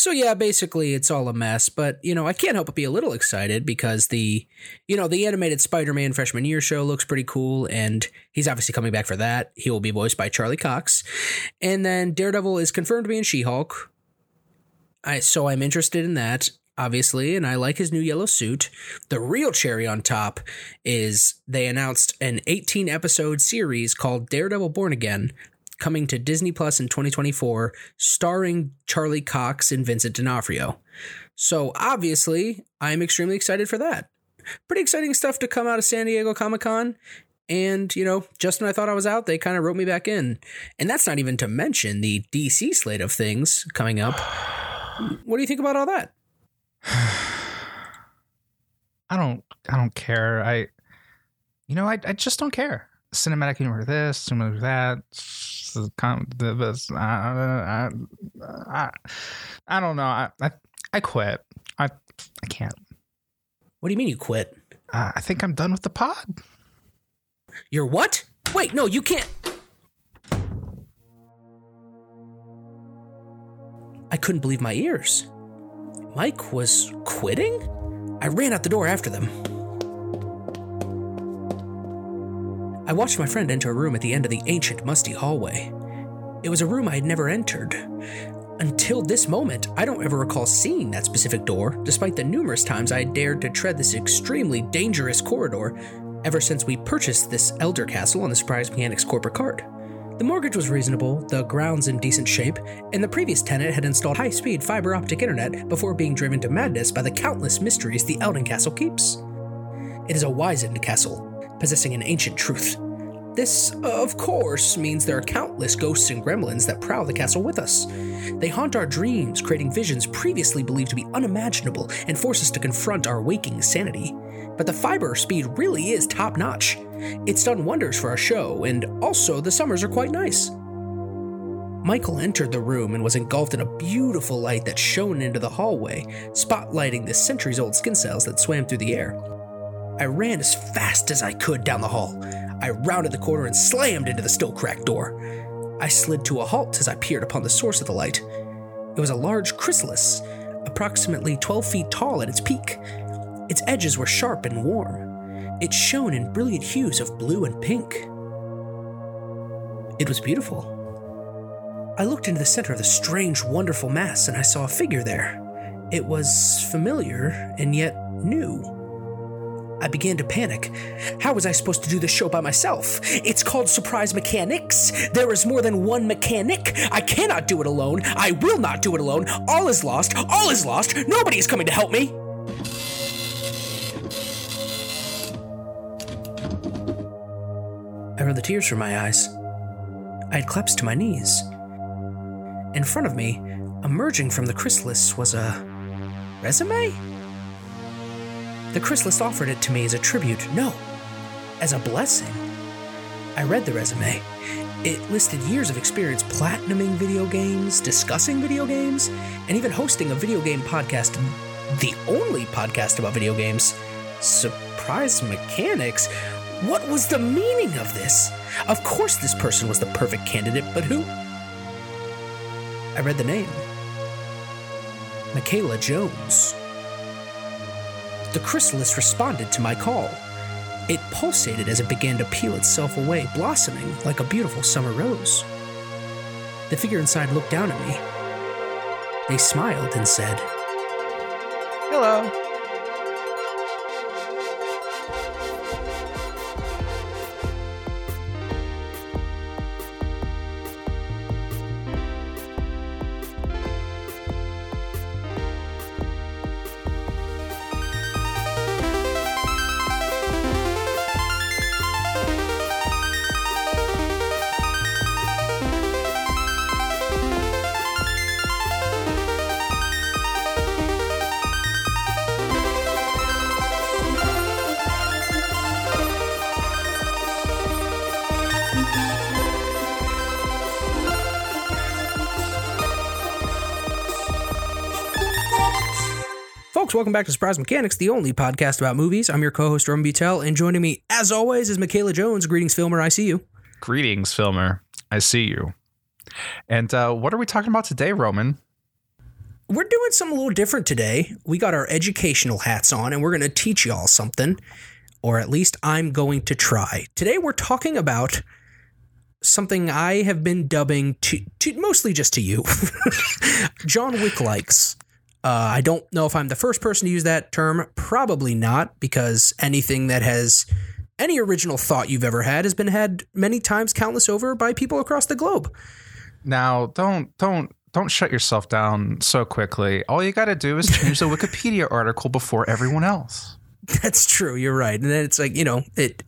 So yeah, basically it's all a mess, but you know, I can't help but be a little excited because the you know, the animated Spider-Man freshman year show looks pretty cool and he's obviously coming back for that. He will be voiced by Charlie Cox. And then Daredevil is confirmed to be in She-Hulk. I so I'm interested in that obviously, and I like his new yellow suit. The real cherry on top is they announced an 18 episode series called Daredevil Born Again coming to Disney Plus in 2024, starring Charlie Cox and Vincent D'Onofrio. So obviously, I'm extremely excited for that. Pretty exciting stuff to come out of San Diego Comic Con. And, you know, just when I thought I was out, they kind of wrote me back in. And that's not even to mention the DC slate of things coming up. What do you think about all that? I don't I don't care. I you know, I, I just don't care. Cinematic humor this, cinematic that. This, I, I, I, I don't know. I, I, I quit. I I can't. What do you mean you quit? Uh, I think I'm done with the pod. You're what? Wait, no, you can't. I couldn't believe my ears. Mike was quitting? I ran out the door after them. I watched my friend enter a room at the end of the ancient, musty hallway. It was a room I had never entered. Until this moment, I don't ever recall seeing that specific door, despite the numerous times I had dared to tread this extremely dangerous corridor ever since we purchased this Elder Castle on the Surprise Mechanics corporate card. The mortgage was reasonable, the grounds in decent shape, and the previous tenant had installed high speed fiber optic internet before being driven to madness by the countless mysteries the Eldin Castle keeps. It is a wizened castle, possessing an ancient truth. This, of course, means there are countless ghosts and gremlins that prowl the castle with us. They haunt our dreams, creating visions previously believed to be unimaginable and force us to confront our waking sanity. But the fiber speed really is top notch. It's done wonders for our show, and also the summers are quite nice. Michael entered the room and was engulfed in a beautiful light that shone into the hallway, spotlighting the centuries old skin cells that swam through the air. I ran as fast as I could down the hall. I rounded the corner and slammed into the still cracked door. I slid to a halt as I peered upon the source of the light. It was a large chrysalis, approximately 12 feet tall at its peak. Its edges were sharp and warm. It shone in brilliant hues of blue and pink. It was beautiful. I looked into the center of the strange, wonderful mass and I saw a figure there. It was familiar and yet new. I began to panic. How was I supposed to do this show by myself? It's called Surprise Mechanics. There is more than one mechanic. I cannot do it alone. I will not do it alone. All is lost. All is lost. Nobody is coming to help me. I ran the tears from my eyes. I had collapsed to my knees. In front of me, emerging from the chrysalis, was a resume? The chrysalis offered it to me as a tribute, no, as a blessing. I read the resume. It listed years of experience platinuming video games, discussing video games, and even hosting a video game podcast, the only podcast about video games. Surprise mechanics? What was the meaning of this? Of course, this person was the perfect candidate, but who? I read the name Michaela Jones. The chrysalis responded to my call. It pulsated as it began to peel itself away, blossoming like a beautiful summer rose. The figure inside looked down at me. They smiled and said, Hello. Welcome back to Surprise Mechanics, the only podcast about movies. I'm your co-host Roman Butel, and joining me, as always, is Michaela Jones. Greetings, filmer. I see you. Greetings, filmer. I see you. And uh, what are we talking about today, Roman? we're doing something a little different today. We got our educational hats on and we're going to teach y'all something, or at least I'm going to try. Today we're talking about something I have been dubbing to, to mostly just to you John Wick likes. Uh, I don't know if I'm the first person to use that term. Probably not, because anything that has any original thought you've ever had has been had many times, countless over, by people across the globe. Now, don't don't don't shut yourself down so quickly. All you got to do is change the Wikipedia article before everyone else. That's true. You're right. And then it's like, you know, it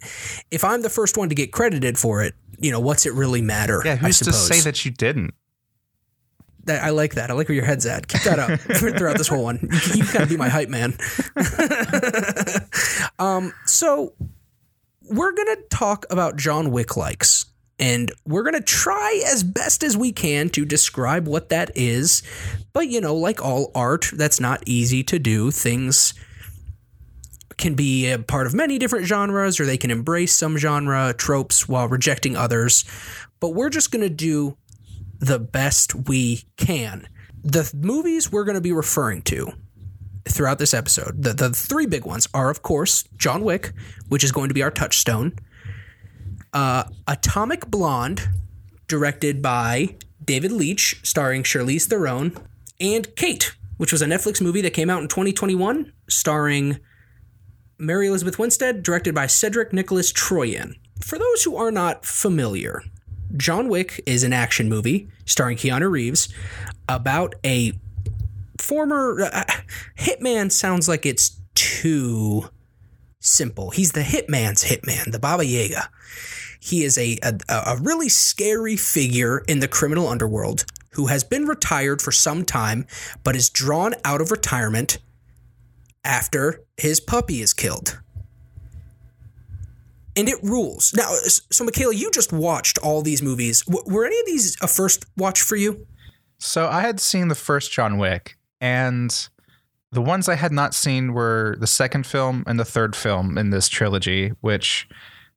if I'm the first one to get credited for it, you know, what's it really matter? Yeah, who's to say that you didn't? That, I like that. I like where your head's at. Keep that up throughout this whole one. You, you gotta be my hype man. um, so we're gonna talk about John Wick likes, and we're gonna try as best as we can to describe what that is. But you know, like all art, that's not easy to do. Things can be a part of many different genres, or they can embrace some genre tropes while rejecting others. But we're just gonna do the best we can. The th- movies we're going to be referring to throughout this episode, the, the three big ones are, of course, John Wick, which is going to be our touchstone, uh, Atomic Blonde, directed by David Leitch, starring Charlize Theron, and Kate, which was a Netflix movie that came out in 2021, starring Mary Elizabeth Winstead, directed by Cedric Nicolas Troyan. For those who are not familiar, John Wick is an action movie starring Keanu Reeves about a former uh, hitman. Sounds like it's too simple. He's the hitman's hitman, the Baba Yaga. He is a, a, a really scary figure in the criminal underworld who has been retired for some time, but is drawn out of retirement after his puppy is killed and it rules. Now, so Michaela, you just watched all these movies. W- were any of these a first watch for you? So I had seen the first John Wick, and the ones I had not seen were the second film and the third film in this trilogy, which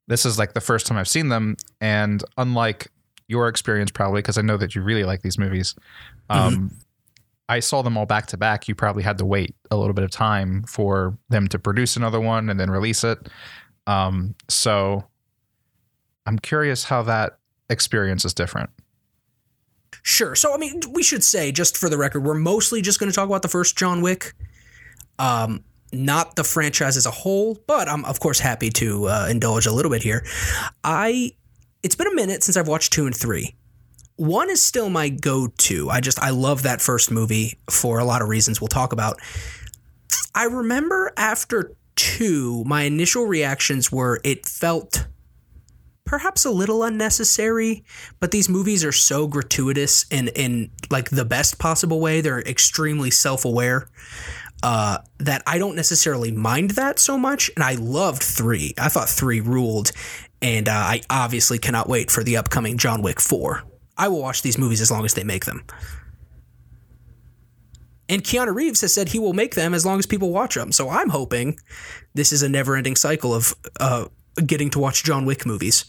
this is like the first time I've seen them. And unlike your experience, probably, because I know that you really like these movies, um, I saw them all back to back. You probably had to wait a little bit of time for them to produce another one and then release it. Um, so I'm curious how that experience is different. Sure. So, I mean, we should say, just for the record, we're mostly just going to talk about the first John Wick, um, not the franchise as a whole. But I'm, of course, happy to uh, indulge a little bit here. I, it's been a minute since I've watched two and three. One is still my go-to. I just I love that first movie for a lot of reasons we'll talk about. I remember after two, my initial reactions were it felt perhaps a little unnecessary, but these movies are so gratuitous in in like the best possible way. They're extremely self-aware. Uh, that I don't necessarily mind that so much, and I loved three. I thought three ruled, and uh, I obviously cannot wait for the upcoming John Wick four. I will watch these movies as long as they make them. And Keanu Reeves has said he will make them as long as people watch them. So I'm hoping this is a never ending cycle of uh, getting to watch John Wick movies.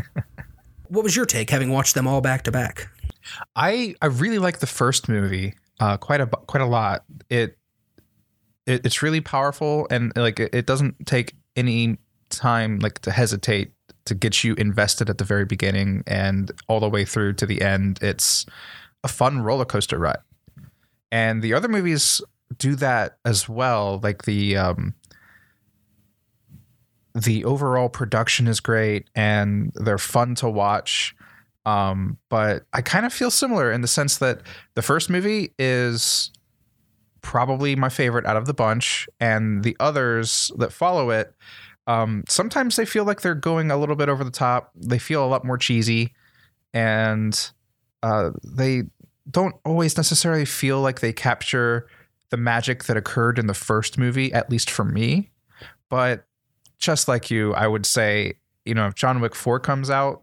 what was your take, having watched them all back to back? I I really like the first movie uh, quite a quite a lot. It, it it's really powerful and like it, it doesn't take any time like to hesitate to get you invested at the very beginning and all the way through to the end. It's a fun roller coaster ride. And the other movies do that as well. Like the um, the overall production is great and they're fun to watch. Um, but I kind of feel similar in the sense that the first movie is probably my favorite out of the bunch, and the others that follow it, um, sometimes they feel like they're going a little bit over the top. They feel a lot more cheesy, and uh, they don't always necessarily feel like they capture the magic that occurred in the first movie, at least for me. But just like you, I would say, you know, if John Wick 4 comes out,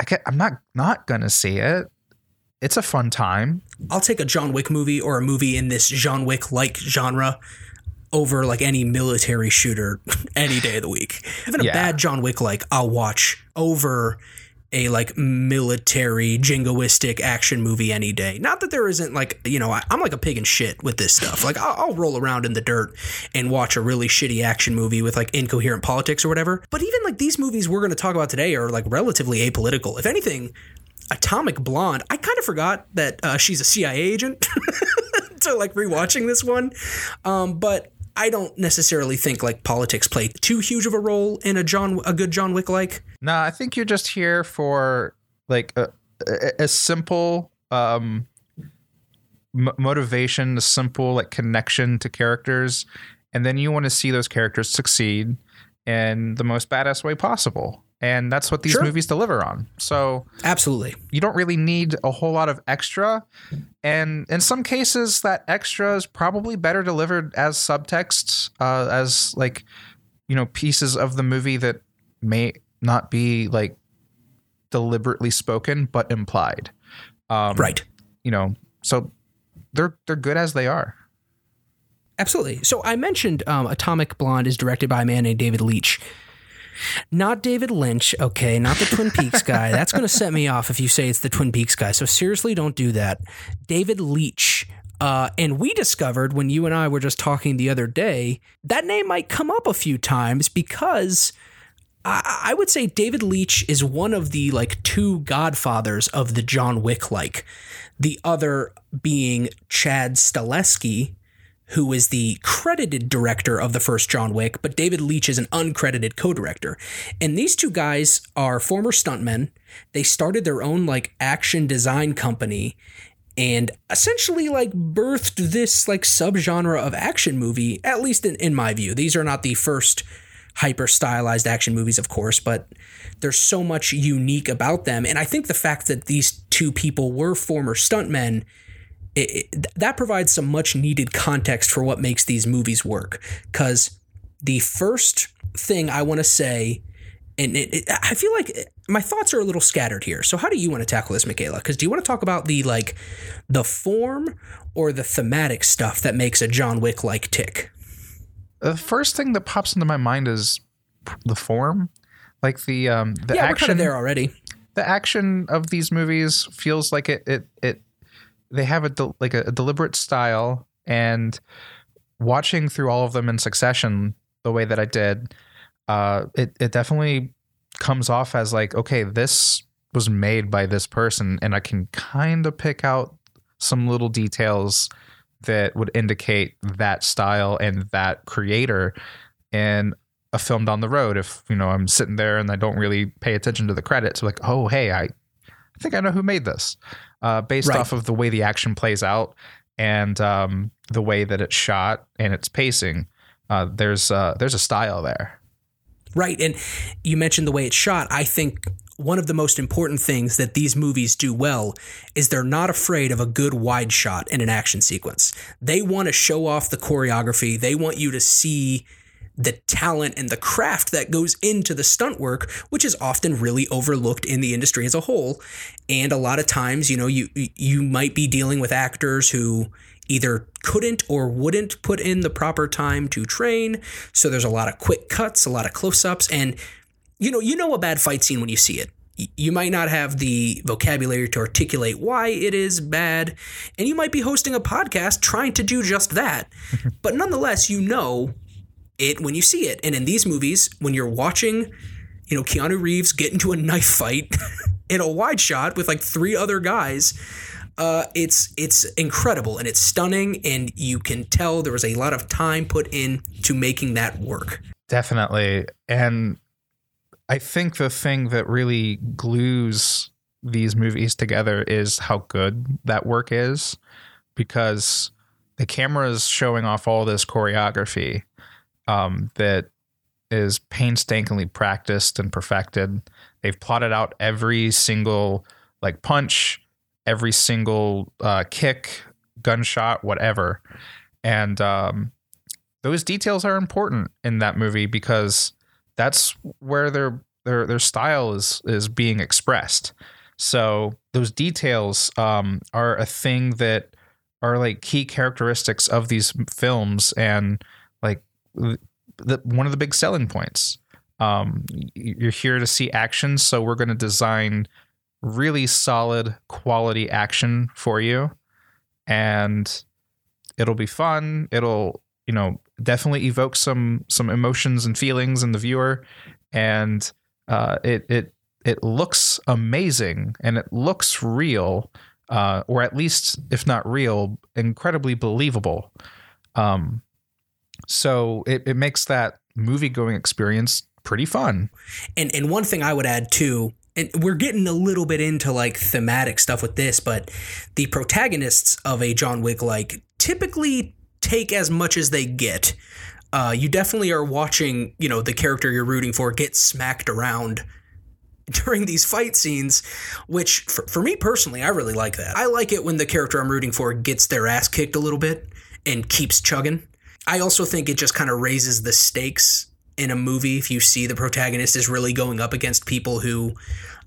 I can, I'm not not gonna see it. It's a fun time. I'll take a John Wick movie or a movie in this John Wick like genre over like any military shooter any day of the week. Even a Yeah. bad John Wick like I'll watch over a like military jingoistic action movie any day. Not that there isn't like you know I, am like a pig in shit with this stuff. Like I'll, I'll, roll around in the dirt and watch a really shitty action movie with like incoherent politics or whatever. But even like these movies we're going to talk about today are like relatively apolitical. If anything, Atomic Blonde. I kind of forgot that uh, she's a CIA agent. to like rewatching this one, um, but I don't necessarily think like politics play too huge of a role in a John a good John Wick like. No, I think you're just here for like a, a, a simple um, m- motivation, a simple like connection to characters, and then you want to see those characters succeed in the most badass way possible and that's what these sure. movies deliver on. So absolutely, you don't really need a whole lot of extra, and in some cases, that extra is probably better delivered as subtext, uh, as like you know pieces of the movie that may not be like deliberately spoken but implied. Um, right. You know, so they're they're good as they are. Absolutely. So I mentioned um, Atomic Blonde is directed by a man named David Leitch. Not David Lynch, okay, not the Twin Peaks guy. That's going to set me off if you say it's the Twin Peaks guy. So seriously, don't do that. David Leitch. Uh, and we discovered when you and I were just talking the other day, that name might come up a few times because I, I would say David Leitch is one of the like two godfathers of the John Wick like. The other being Chad Stahelski, who is the credited director of the first John Wick, but David Leitch is an uncredited co-director. And these two guys are former stuntmen. They started their own like action design company and essentially like birthed this like subgenre of action movie, at least in, in my view. These are not the first hyper stylized action movies, of course, but there's so much unique about them. And I think the fact that these two people were former stuntmen it, it, that provides some much needed context for what makes these movies work. Because the first thing I want to say, and it, I feel like my thoughts are a little scattered here. So how do you want to tackle this, Michaela? Because do you want to talk about the like the form or the thematic stuff that makes a John Wick like tick? The first thing that pops into my mind is the form, like the um the yeah, action. We're kind of there already. The action of these movies feels like it it it they have a de- like a, a deliberate style and watching through all of them in succession the way that I did, uh, it it definitely comes off as like okay, this was made by this person, and I can kind of pick out some little details that would indicate that style and that creator in a film down the road. If you know I'm sitting there and I don't really pay attention to the credits, like oh hey, I I think I know who made this uh, based right. off of the way the action plays out and um, the way that it's shot and its pacing. Uh, there's uh, there's a style there. Right, and you mentioned the way it's shot. I think one of the most important things that these movies do well is they're not afraid of a good wide shot in an action sequence. They want to show off the choreography. They want you to see the talent and the craft that goes into the stunt work, which is often really overlooked in the industry as a whole. And a lot of times, you know, you you might be dealing with actors who either couldn't or wouldn't put in the proper time to train. So there's a lot of quick cuts, a lot of close-ups, and you know, you know a bad fight scene when you see it. You might not have the vocabulary to articulate why it is bad, and you might be hosting a podcast trying to do just that. but nonetheless, you know it when you see it. And in these movies, when you're watching, you know, Keanu Reeves get into a knife fight in a wide shot with like three other guys, uh, it's it's incredible and it's stunning, and you can tell there was a lot of time put in to making that work. Definitely, and I think the thing that really glues these movies together is how good that work is, because the camera is showing off all this choreography um, that is painstakingly practiced and perfected. They've plotted out every single like punch, every single uh, kick, gunshot, whatever, and um, those details are important in that movie because that's where their their their style is is being expressed. So those details um, are a thing that are like key characteristics of these films and the, one of the big selling points Um, you're here to see action, so we're going to design really solid quality action for you, and it'll be fun. It'll you know definitely evoke some some emotions and feelings in the viewer, and uh, it it it looks amazing and it looks real, uh, or at least if not real, incredibly believable. Um, so it, it makes that movie going experience pretty fun. And and one thing I would add too, and we're getting a little bit into like thematic stuff with this, but the protagonists of a John Wick like typically take as much as they get. Uh, you definitely are watching, you know, the character you're rooting for get smacked around during these fight scenes, which for, for me personally, I really like that. I like it when the character I'm rooting for gets their ass kicked a little bit and keeps chugging. I also think it just kind of raises the stakes in a movie if you see the protagonist is really going up against people who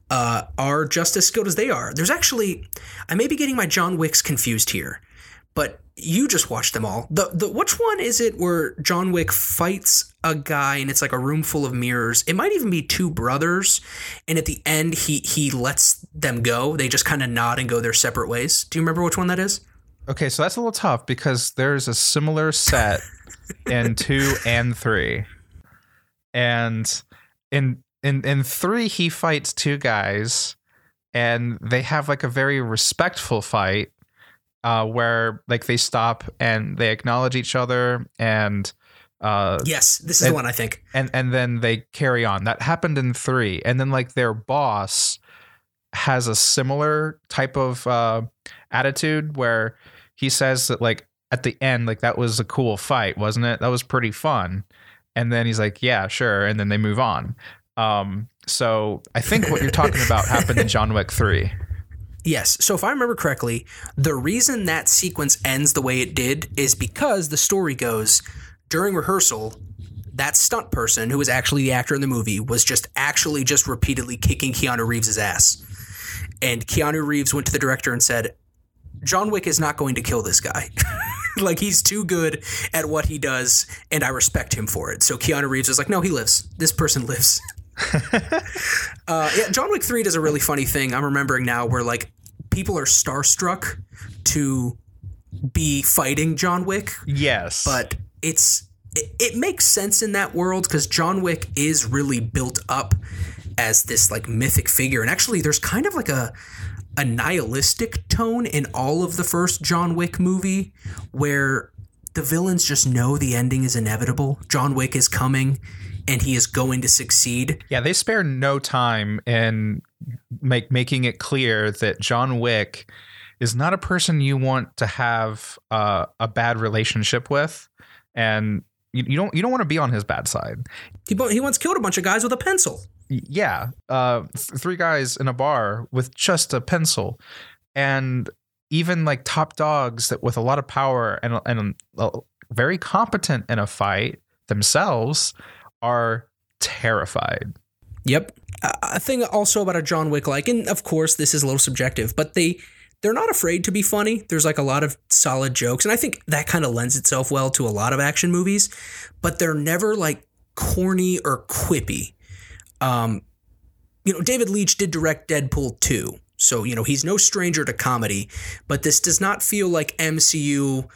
uh, are just as skilled as they are. There's actually, I may be getting my John Wicks confused here, but you just watched them all. The the which one is it where John Wick fights a guy and it's like a room full of mirrors? It might even be two brothers, and at the end he he lets them go. They just kind of nod and go their separate ways. Do you remember which one that is? Okay, so that's a little tough because there's a similar set in two and three, and in in in three he fights two guys, and they have like a very respectful fight, uh, where like they stop and they acknowledge each other and. Uh, yes, this is and, the one I think. And and then they carry on. That happened in three, and then like their boss has a similar type of uh, attitude where he says that like at the end like that was a cool fight wasn't it? That was pretty fun. And then he's like yeah sure. And then they move on. Um, so i think what you're talking about happened in john wick 3 Yes. So if I remember correctly, the reason that sequence ends the way it did is because the story goes during rehearsal, that stunt person who was actually the actor in the movie was just actually just repeatedly kicking Keanu Reeves' ass. And Keanu Reeves went to the director and said, John Wick is not going to kill this guy. like he's too good at what he does, and I respect him for it. So Keanu Reeves was like, no, he lives. This person lives. uh, yeah, John Wick Three does a really funny thing. I'm remembering now where like people are starstruck to be fighting John Wick. Yes, but it's it, it makes sense in that world because John Wick is really built up as this like mythic figure, and actually, there's kind of like a a nihilistic tone in all of the first John Wick movie where the villains just know the ending is inevitable. John Wick is coming and he is going to succeed. Yeah, they spare no time in make making it clear that John Wick is not a person you want to have uh, a bad relationship with, and you, you, don't you don't want to be on his bad side. He, he once killed a bunch of guys with a pencil yeah, uh, th- three guys in a bar with just a pencil, and even like top dogs that with a lot of power and and uh, very competent in a fight themselves are terrified. Yep. A thing also about a John Wick like, and of course this is a little subjective, but they they're not afraid to be funny. There's like a lot of solid jokes, and I think that kind of lends itself well to a lot of action movies. But they're never like corny or quippy. Um, you know, David Leitch did direct Deadpool 2. So, you know, he's no stranger to comedy, but this does not feel like MCU,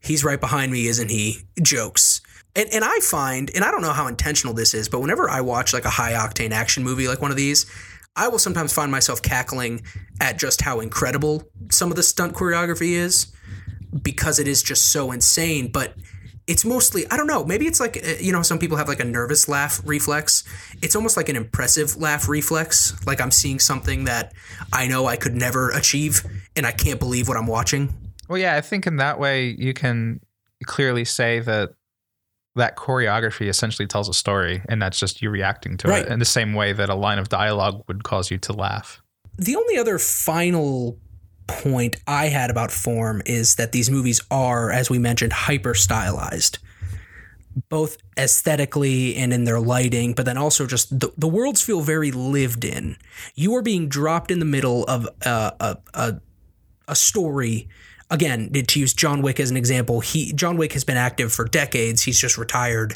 he's right behind me, isn't he? Jokes. And, and I find, and I don't know how intentional this is, but whenever I watch like a high octane action movie like one of these, I will sometimes find myself cackling at just how incredible some of the stunt choreography is because it is just so insane. But it's mostly I don't know. Maybe it's like you know some people have like a nervous laugh reflex. It's almost like an impressive laugh reflex. Like I'm seeing something that I know I could never achieve, and I can't believe what I'm watching. Well, yeah, I think in that way you can clearly say that that choreography essentially tells a story, and that's just you reacting to right. it in the same way that a line of dialogue would cause you to laugh. The only other final point I had about form is that these movies are, as we mentioned, hyper stylized, both aesthetically and in their lighting, but then also just the, the worlds feel very lived in. You are being dropped in the middle of a, a, a, a story. Again, to use John Wick as an example, he John Wick has been active for decades. He's just retired.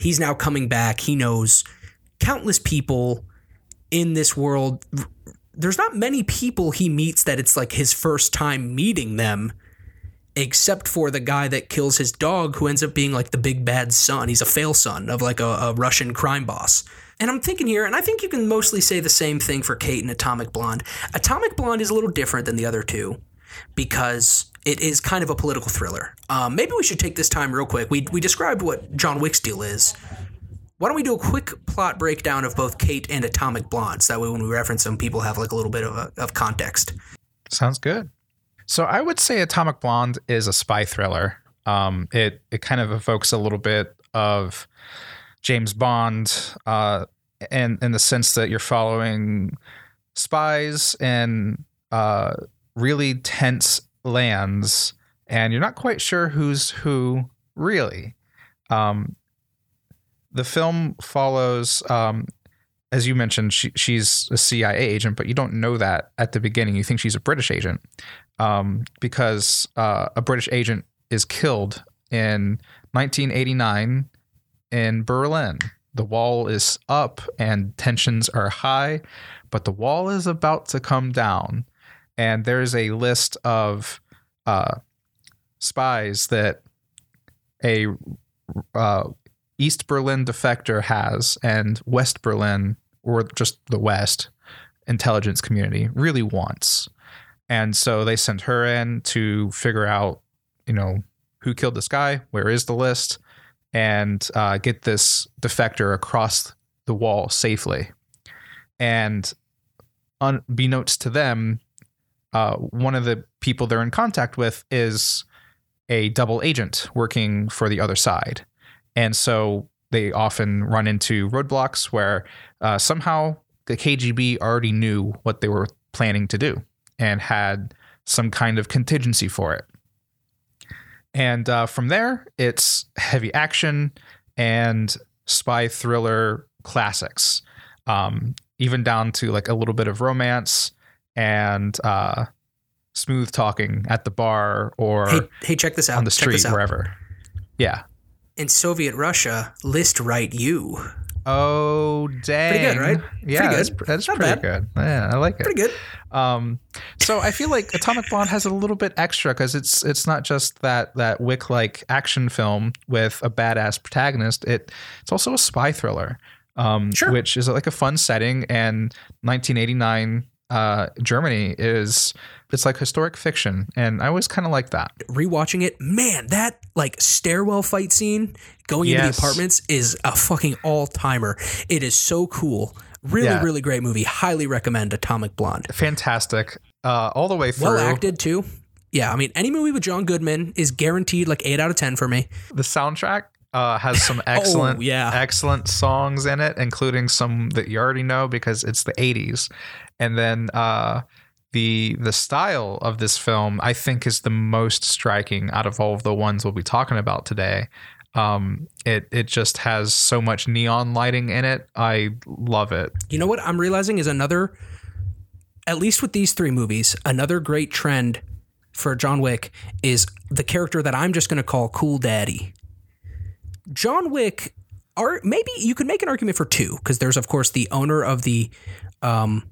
He's now coming back. He knows countless people in this world. There's not many people he meets that it's like his first time meeting them, except for the guy that kills his dog, who ends up being like the big bad son. He's a fail son of like a, a Russian crime boss. And I'm thinking here, and I think you can mostly say the same thing for Kate and Atomic Blonde. Atomic Blonde is a little different than the other two because it is kind of a political thriller. Um, maybe we should take this time real quick. We, we described what John Wick's deal is. Why don't we do a quick plot breakdown of both Kate and Atomic Blonde? So that way when we reference them, people have like a little bit of, a, of context. Sounds good. So I would say Atomic Blonde is a spy thriller. Um, it it kind of evokes a little bit of James Bond, uh, and in the sense that you're following spies in uh, really tense lands, and you're not quite sure who's who really. Um, the film follows, um, as you mentioned, she, she's a CIA agent, but you don't know that at the beginning. You think she's a British agent um, because uh, a British agent is killed in 1989 in Berlin. The wall is up and tensions are high, but the wall is about to come down. And there's a list of uh, spies that a uh, East Berlin defector has, and West Berlin, or just the West intelligence community, really wants. And so they sent her in to figure out, you know, who killed this guy, where is the list, and uh, get this defector across the wall safely. And unbeknownst to them, uh, one of the people they're in contact with is a double agent working for the other side. And so they often run into roadblocks where uh, somehow the KGB already knew what they were planning to do and had some kind of contingency for it. And uh, from there, it's heavy action and spy thriller classics, um, even down to like a little bit of romance and uh, smooth talking at the bar or Hey, hey, check this out. on the Check this street, out. wherever. Yeah. In Soviet Russia, list right you. Oh, dang. Pretty good, right? Yeah, Pretty that's, good. that's Not pretty bad. good. Yeah, I like it. Pretty good. Um, so I feel like Atomic Blonde has a little bit extra because it's it's not just that that Wick like action film with a badass protagonist. It it's also a spy thriller, um, Sure. which is like a fun setting. And 1989 uh, Germany is it's like historic fiction, and I always kind of like that. Rewatching it, man, that like stairwell fight scene going into the apartments is a fucking all timer. It is so cool. Really, Yeah. really great movie. Highly recommend Atomic Blonde. Fantastic, uh, all the way through. Well acted too. Yeah, I mean, any movie with John Goodman is guaranteed like eight out of ten for me. The soundtrack uh, has some excellent, Oh, yeah. excellent songs in it, including some that you already know because it's the '80s. And then uh, the the style of this film, I think, is the most striking out of all of the ones we'll be talking about today. Um, it it just has so much neon lighting in it. I love it. You know what I'm realizing is another, at least with these three movies, another great trend for John Wick is the character that I'm just going to call Cool Daddy. John Wick, are maybe you could make an argument for two because there's of course the owner of the, um,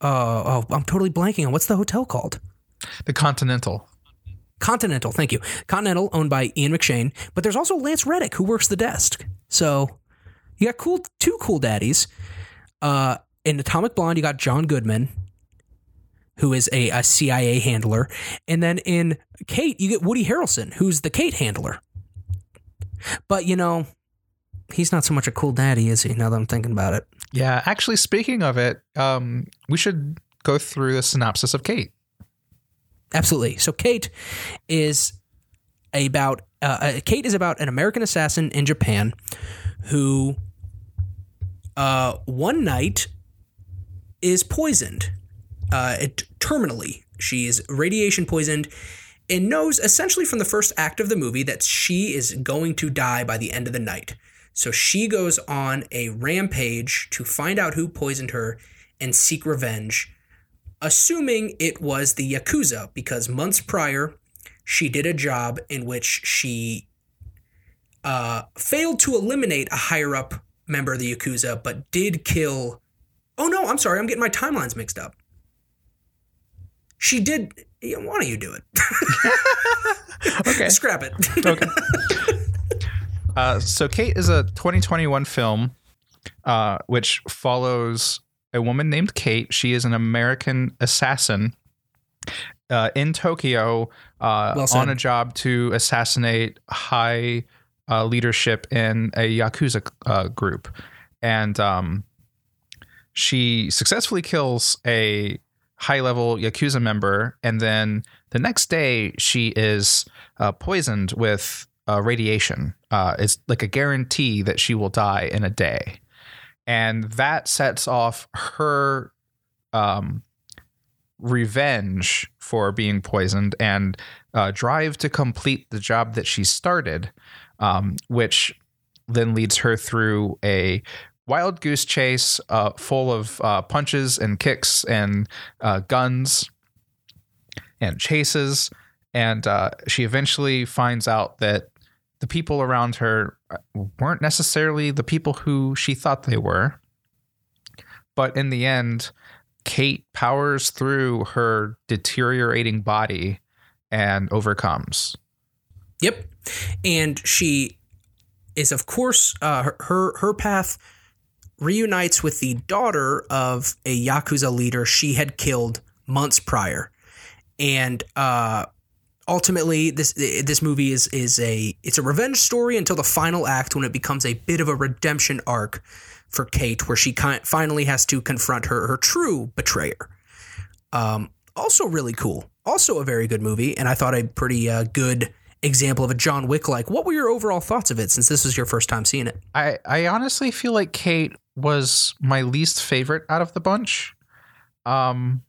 uh, oh, I'm totally blanking on what's the hotel called. The Continental. Continental, thank you. Continental, owned by Ian McShane, but there's also Lance Reddick who works the desk. So you got cool two cool daddies. Uh, in Atomic Blonde, you got John Goodman, who is a, a CIA handler, and then in Kate, you get Woody Harrelson, who's the Kate handler. But you know, he's not so much a cool daddy, is he? Now that I'm thinking about it. Yeah, actually, speaking of it, um, we should go through the synopsis of Kate. Absolutely. So Kate is about uh, uh, Kate is about an American assassin in Japan who uh, one night is poisoned uh, terminally. She is radiation poisoned and knows essentially from the first act of the movie that she is going to die by the end of the night. So she goes on a rampage to find out who poisoned her and seek revenge assuming it was the Yakuza, because months prior, she did a job in which she uh, failed to eliminate a higher up member of the Yakuza, but did kill. Oh no, I'm sorry, I'm getting my timelines mixed up. She did. Why don't you do it? Okay. Scrap it. Okay. uh, so Kate is a 2021 film, uh, which follows a woman named Kate. She is an American assassin uh, in Tokyo uh, Well on a job to assassinate high uh, leadership in a yakuza uh, group, and um, she successfully kills a high level yakuza member, and then the next day she is uh, poisoned with uh, radiation. Uh, it's like a guarantee that she will die in a day, and that sets off her um, revenge for being poisoned and uh, drive to complete the job that she started, um, which then leads her through a wild goose chase uh, full of uh, punches and kicks and uh, guns and chases. And uh, she eventually finds out that the people around her uh, weren't necessarily the people who she thought they were. But in the end, Kate powers through her deteriorating body and overcomes. Yep. And she is, of course, uh, her- her her path reunites with the daughter of a yakuza leader she had killed months prior, and uh, ultimately, this this movie is is a it's a revenge story until the final act when it becomes a bit of a redemption arc for Kate, where she finally has to confront her her true betrayer. Um, also really cool. Also a very good movie, and I thought a pretty uh, good example of a John Wick like. What were your overall thoughts of it since this was your first time seeing it? I, I honestly feel like Kate was my least favorite out of the bunch. Um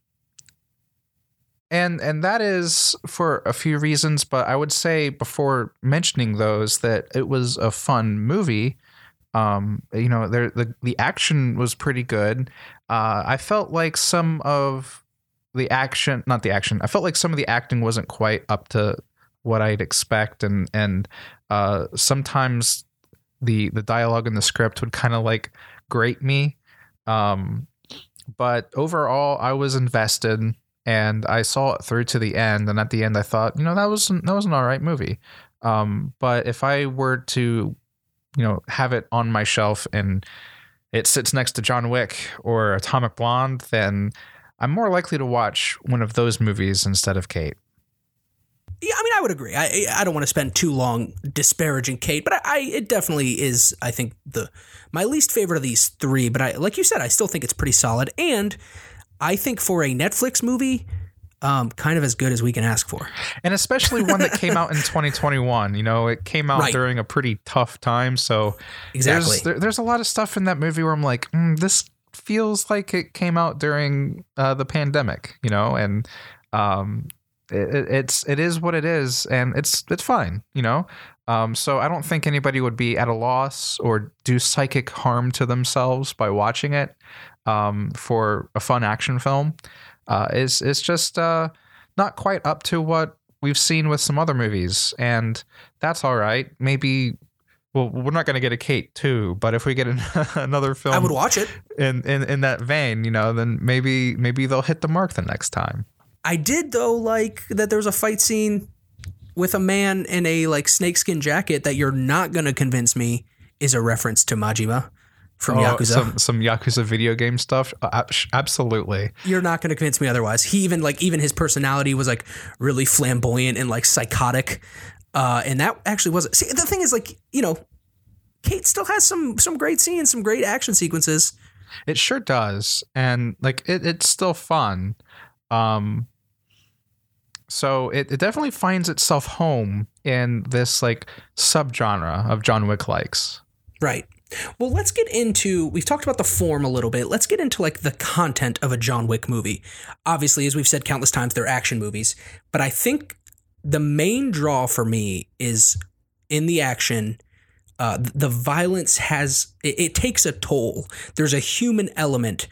and and that is for a few reasons, but I would say before mentioning those that it was a fun movie. Um, you know, there the the action was pretty good. Uh, I felt like some of the action, not the action, I felt like some of the acting wasn't quite up to what I'd expect, and and uh, sometimes the the dialogue in the script would kind of like grate me. Um, but overall, I was invested, and I saw it through to the end. And at the end, I thought, you know, that was that was an all right movie. Um, but if I were to, you know, have it on my shelf and it sits next to John Wick or Atomic Blonde, then I'm more likely to watch one of those movies instead of Kate. Yeah, I mean, I would agree. I I don't want to spend too long disparaging Kate, but I, I it definitely is. I think the my least favorite of these three. But I like you said, I still think it's pretty solid, and I think for a Netflix movie, um, kind of as good as we can ask for. and especially one that came out in 2021 you know it came out Right. during a pretty tough time so Exactly. there's there, there's a lot of stuff in that movie where i'm like mm, this feels like it came out during uh, the pandemic you know and um it, it- it's it is what it is and it's it's fine you know um so i don't think anybody would be at a loss or do psychic harm to themselves by watching it um for a fun action film uh it's it's just uh not quite up to what we've seen with some other movies, and that's all right. Maybe. Well, we're not going to get a Kate too, but if we get an, another film I would watch it. in, in in that vein, you know, then maybe maybe they'll hit the mark the next time. I did though like that there was a fight scene with a man in a like snakeskin jacket that you're not gonna convince me is a reference to Majima from Oh, Yakuza. some some Yakuza video game stuff. Uh, absolutely. you're not gonna convince me otherwise. He even like even his personality was like really flamboyant and like psychotic. Uh, and that actually wasn't. see the thing is like, you know, Kate still has some some great scenes, some great action sequences. It sure does, and like it, it's still fun. Um, so it, it definitely finds itself home in this like subgenre of John Wick likes. Right. Well, let's get into. We've talked about the form a little bit. Let's get into like the content of a John Wick movie. Obviously, as we've said countless times, they're action movies, but I think the main draw for me is in the action. Uh, the violence has it, it takes a toll. There's a human element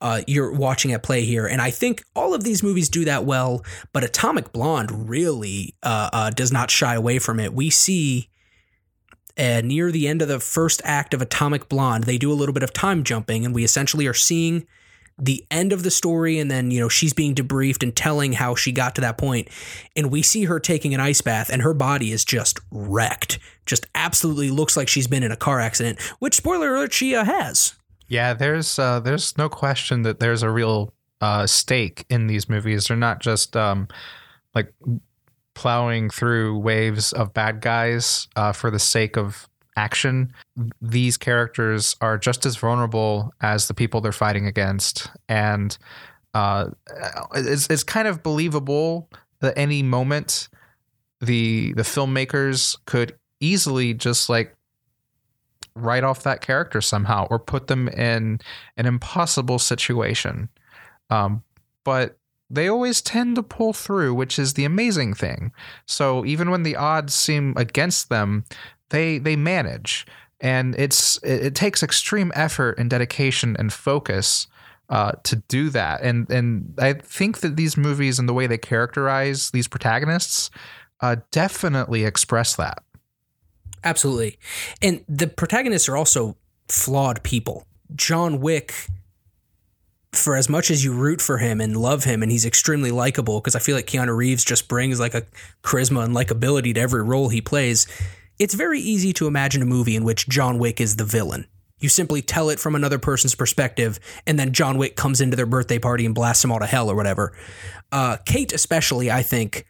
uh, you're watching at play here, and I think all of these movies do that well. But Atomic Blonde really uh, uh, does not shy away from it. We see uh, near the end of the first act of Atomic Blonde, they do a little bit of time jumping, and we essentially are seeing the end of the story and then you know she's being debriefed and telling how she got to that point and we see her taking an ice bath and her body is just wrecked just absolutely looks like she's been in a car accident which spoiler alert she uh, has Yeah, there's uh, there's no question that there's a real uh, stake in these movies. They're not just um, like plowing through waves of bad guys uh, for the sake of action. These characters are just as vulnerable as the people they're fighting against, and uh, it's it's kind of believable that any moment the the filmmakers could easily just like write off that character somehow or put them in an impossible situation. Um, but they always tend to pull through, which is the amazing thing. So even when the odds seem against them, they they manage, and it's it, it takes extreme effort and dedication and focus. Uh, to do that, and and I think that these movies and the way they characterize these protagonists uh, definitely express that. Absolutely. And the protagonists are also flawed people. John Wick, for as much as you root for him and love him, and he's extremely likable, because I feel like Keanu Reeves just brings like a charisma and likability to every role he plays, it's very easy to imagine a movie in which John Wick is the villain. You simply tell it from another person's perspective, and then John Wick comes into their birthday party and blasts them all to hell or whatever. Uh, Kate, especially, I think,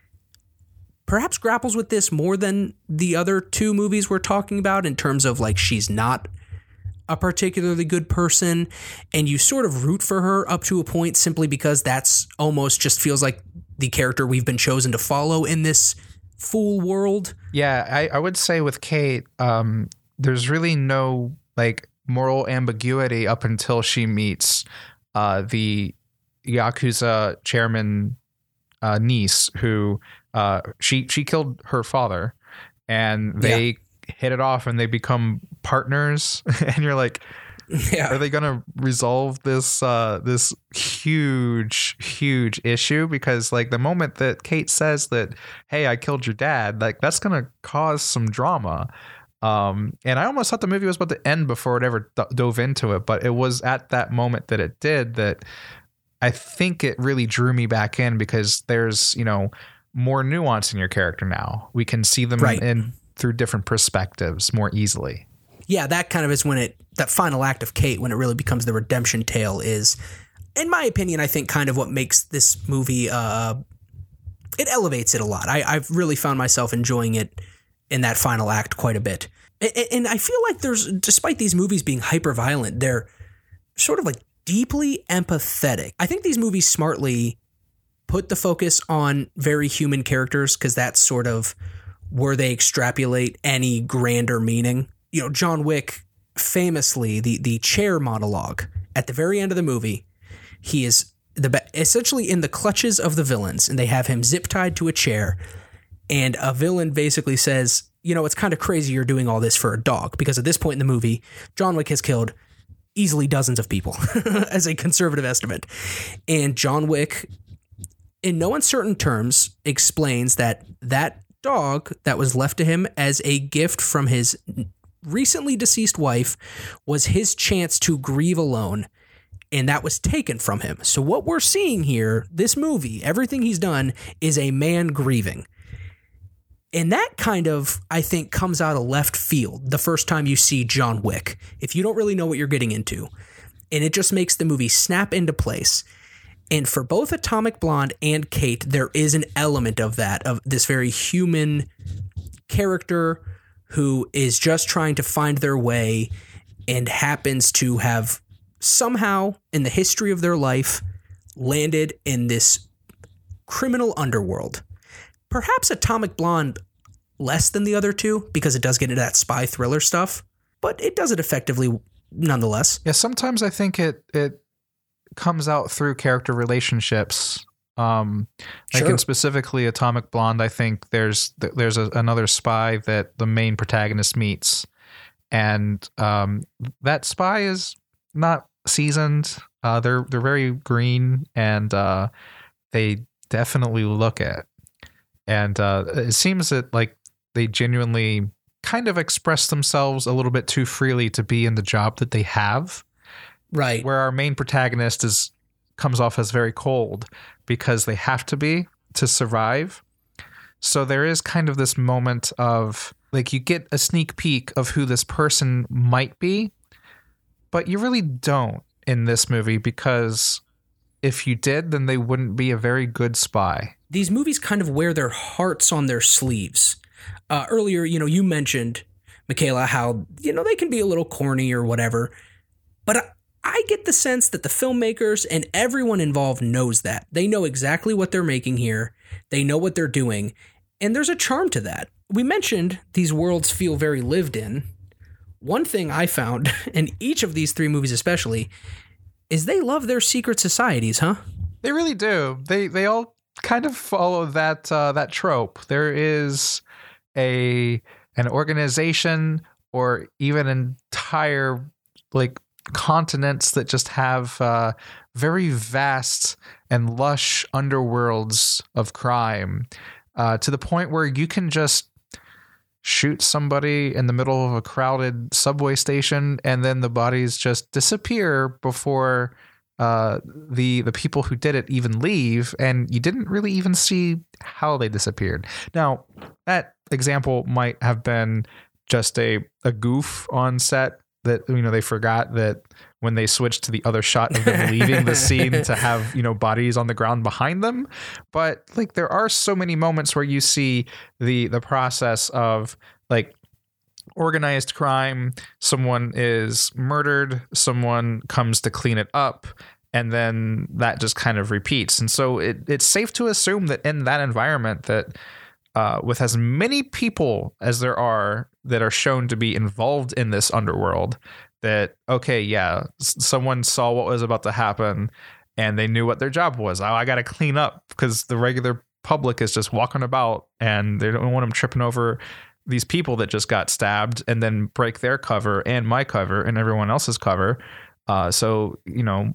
perhaps grapples with this more than the other two movies we're talking about in terms of like she's not a particularly good person and you sort of root for her up to a point simply because that's almost just feels like the character we've been chosen to follow in this fool world. Yeah, I, I would say with Kate, um, there's really no like moral ambiguity up until she meets uh, the Yakuza chairman uh, niece who uh, she she killed her father, and they hit it off and they become partners. and you're like, Yeah. are they going to resolve this uh, this huge huge issue? Because like the moment that Kate says that, hey, I killed your dad, like that's going to cause some drama. Um, and I almost thought the movie was about to end before it ever d- dove into it, but it was at that moment that it did that I think it really drew me back in because there's, you know, more nuance in your character now. We can see them Right. in through different perspectives more easily. yeah, that kind of is when it that final act of Kate when it really becomes the redemption tale is, in my opinion, I think kind of what makes this movie. Uh, it elevates it a lot. I, I've really found myself enjoying it in that final act quite a bit, A- a- and I feel like there's, despite these movies being hyper violent, they're sort of like deeply empathetic. I think these movies smartly put the focus on very human characters because that's sort of where they extrapolate any grander meaning. You know, John Wick famously the the chair monologue at the very end of the movie, he is the essentially in the clutches of the villains and they have him zip tied to a chair and a villain basically says, "You know, it's kind of crazy you're doing all this for a dog because at this point in the movie, John Wick has killed easily dozens of people as a conservative estimate. And John Wick in no uncertain terms explains that that dog that was left to him as a gift from his recently deceased wife was his chance to grieve alone and that was taken from him. So what we're seeing here, this movie, everything he's done is a man grieving. And that kind of, I think, comes out of left field the first time you see John Wick. If you don't really know what you're getting into, and it just makes the movie snap into place. And for both Atomic Blonde and Kate, there is an element of that, of this very human character who is just trying to find their way and happens to have somehow in the history of their life landed in this criminal underworld. Perhaps Atomic Blonde less than the other two because it does get into that spy thriller stuff, but it does it effectively nonetheless. Yeah, sometimes I think it it comes out through character relationships. Um, like in specifically Atomic Blonde, I think there's there's a, another spy that the main protagonist meets, and um, that spy is not seasoned. Uh, they're they're very green, and uh, they definitely look it. And uh, it seems that like they genuinely kind of express themselves a little bit too freely to be in the job that they have. Right. Where our main protagonist is comes off as very cold because they have to be to survive. So there is kind of this moment of like you get a sneak peek of who this person might be, but you really don't in this movie because if you did, then they wouldn't be a very good spy. These movies kind of wear their hearts on their sleeves. Uh, earlier, you know, you mentioned, Michaela, how, you know, they can be a little corny or whatever. But I, get the sense that the filmmakers and everyone involved knows that. They know exactly what they're making here, they know what they're doing, and there's a charm to that. We mentioned these worlds feel very lived in. One thing I found in each of these three movies, especially, is they love their secret societies, huh? They really do. They they all kind of follow that uh, that trope. There is a an organization or even entire like continents that just have uh, very vast and lush underworlds of crime uh, to the point where you can just shoot somebody in the middle of a crowded subway station and then the bodies just disappear before uh, the the people who did it even leave and you didn't really even see how they disappeared. Now that example might have been just a a goof on set that you know they forgot that when they switched to the other shot of them leaving the scene to have you know bodies on the ground behind them. But like there are so many moments where you see the the process of like organized crime someone is murdered someone comes to clean it up and then that just kind of repeats. And so it, it's safe to assume that in that environment that uh, with as many people as there are that are shown to be involved in this underworld that okay yeah someone saw what was about to happen and they knew what their job was. Oh, i got to clean up because the regular public is just walking about and they don't want them tripping over these people that just got stabbed and then break their cover and my cover and everyone else's cover. Uh, so you know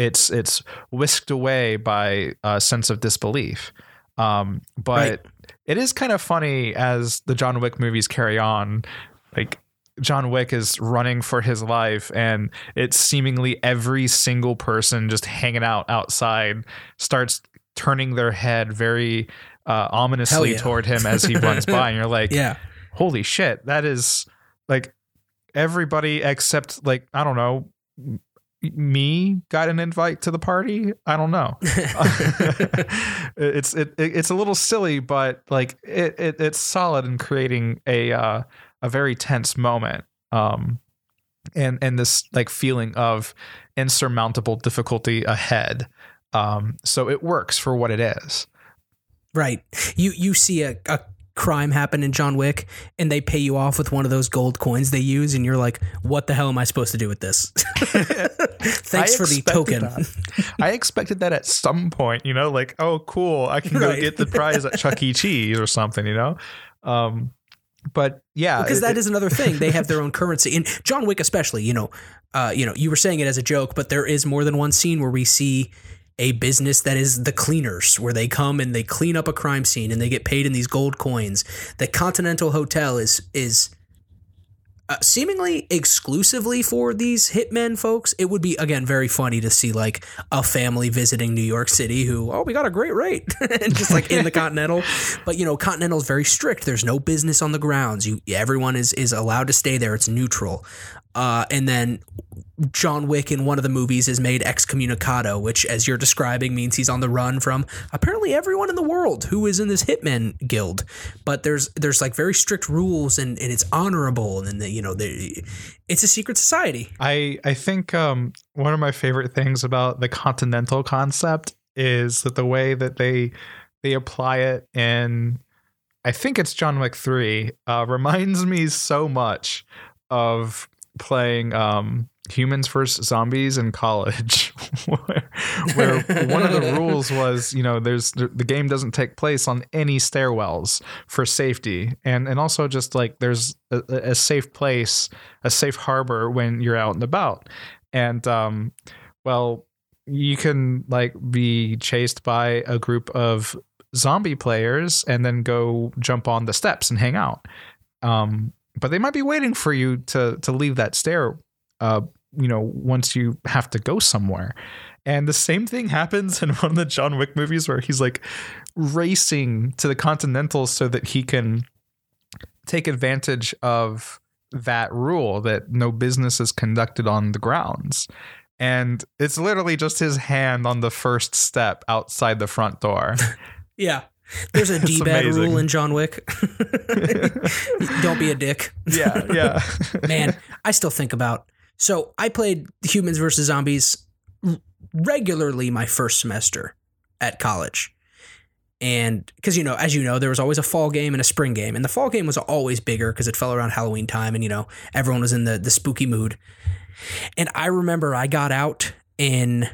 it's it's whisked away by a sense of disbelief um, but right. it is kind of funny as the John Wick movies carry on. Like John Wick is running for his life, and it's seemingly every single person just hanging out outside starts turning their head very uh, ominously yeah. toward him as he runs by, and you're like, "Yeah, holy shit, that is like." Everybody except like I don't know me got an invite to the party? I don't know. It's it, it's a little silly but like it, it it's solid in creating a uh, a very tense moment um and and this like feeling of insurmountable difficulty ahead. Um so it works for what it is. Right. You you see a, a crime happen in John Wick and they pay you off with one of those gold coins they use and you're like what the hell am I supposed to do with this thanks I for the token. I expected that at some point you know like oh cool I can right. go get the prize at Chuck E. Cheese or something you know um but yeah because that it, is another thing they have their own currency and John Wick especially you know uh you know you were saying it as a joke but there is more than one scene where we see a business that is the cleaners, where they come and they clean up a crime scene and they get paid in these gold coins. The Continental Hotel is is uh, seemingly exclusively for these hitmen folks. It would be again very funny to see like a family visiting New York City who oh we got a great rate and just like in the Continental, but you know Continental is very strict. There's no business on the grounds. You everyone is is allowed to stay there. It's neutral. Uh, and then John Wick in one of the movies is made excommunicado, which, as you're describing, means he's on the run from apparently everyone in the world who is in this hitman guild. But there's there's like very strict rules, and, and it's honorable, and the, you know it's a secret society. I I think um, one of my favorite things about the continental concept is that the way that they they apply it in I think it's John Wick three uh, reminds me so much of playing um, humans versus zombies in college. Where, where one of the rules was you know there's the game doesn't take place on any stairwells for safety. And and also just like there's a, a safe place a safe harbor when you're out and about. And um well you can like be chased by a group of zombie players and then go jump on the steps and hang out. Um, but they might be waiting for you to to leave that stair. Uh, you know, once you have to go somewhere. And the same thing happens in one of the John Wick movies where he's like racing to the Continental so that he can take advantage of that rule that no business is conducted on the grounds. And it's literally just his hand on the first step outside the front door. Yeah. There's a It's D-bad rule in John Wick. Don't be a dick. yeah, yeah. Man, I still think about. So I played Humans versus Zombies regularly my first semester at college. And because, you know, as you know, there was always a fall game and a spring game. And the fall game was always bigger because it fell around Halloween time and, you know, everyone was in the, the spooky mood. And I remember I got out in,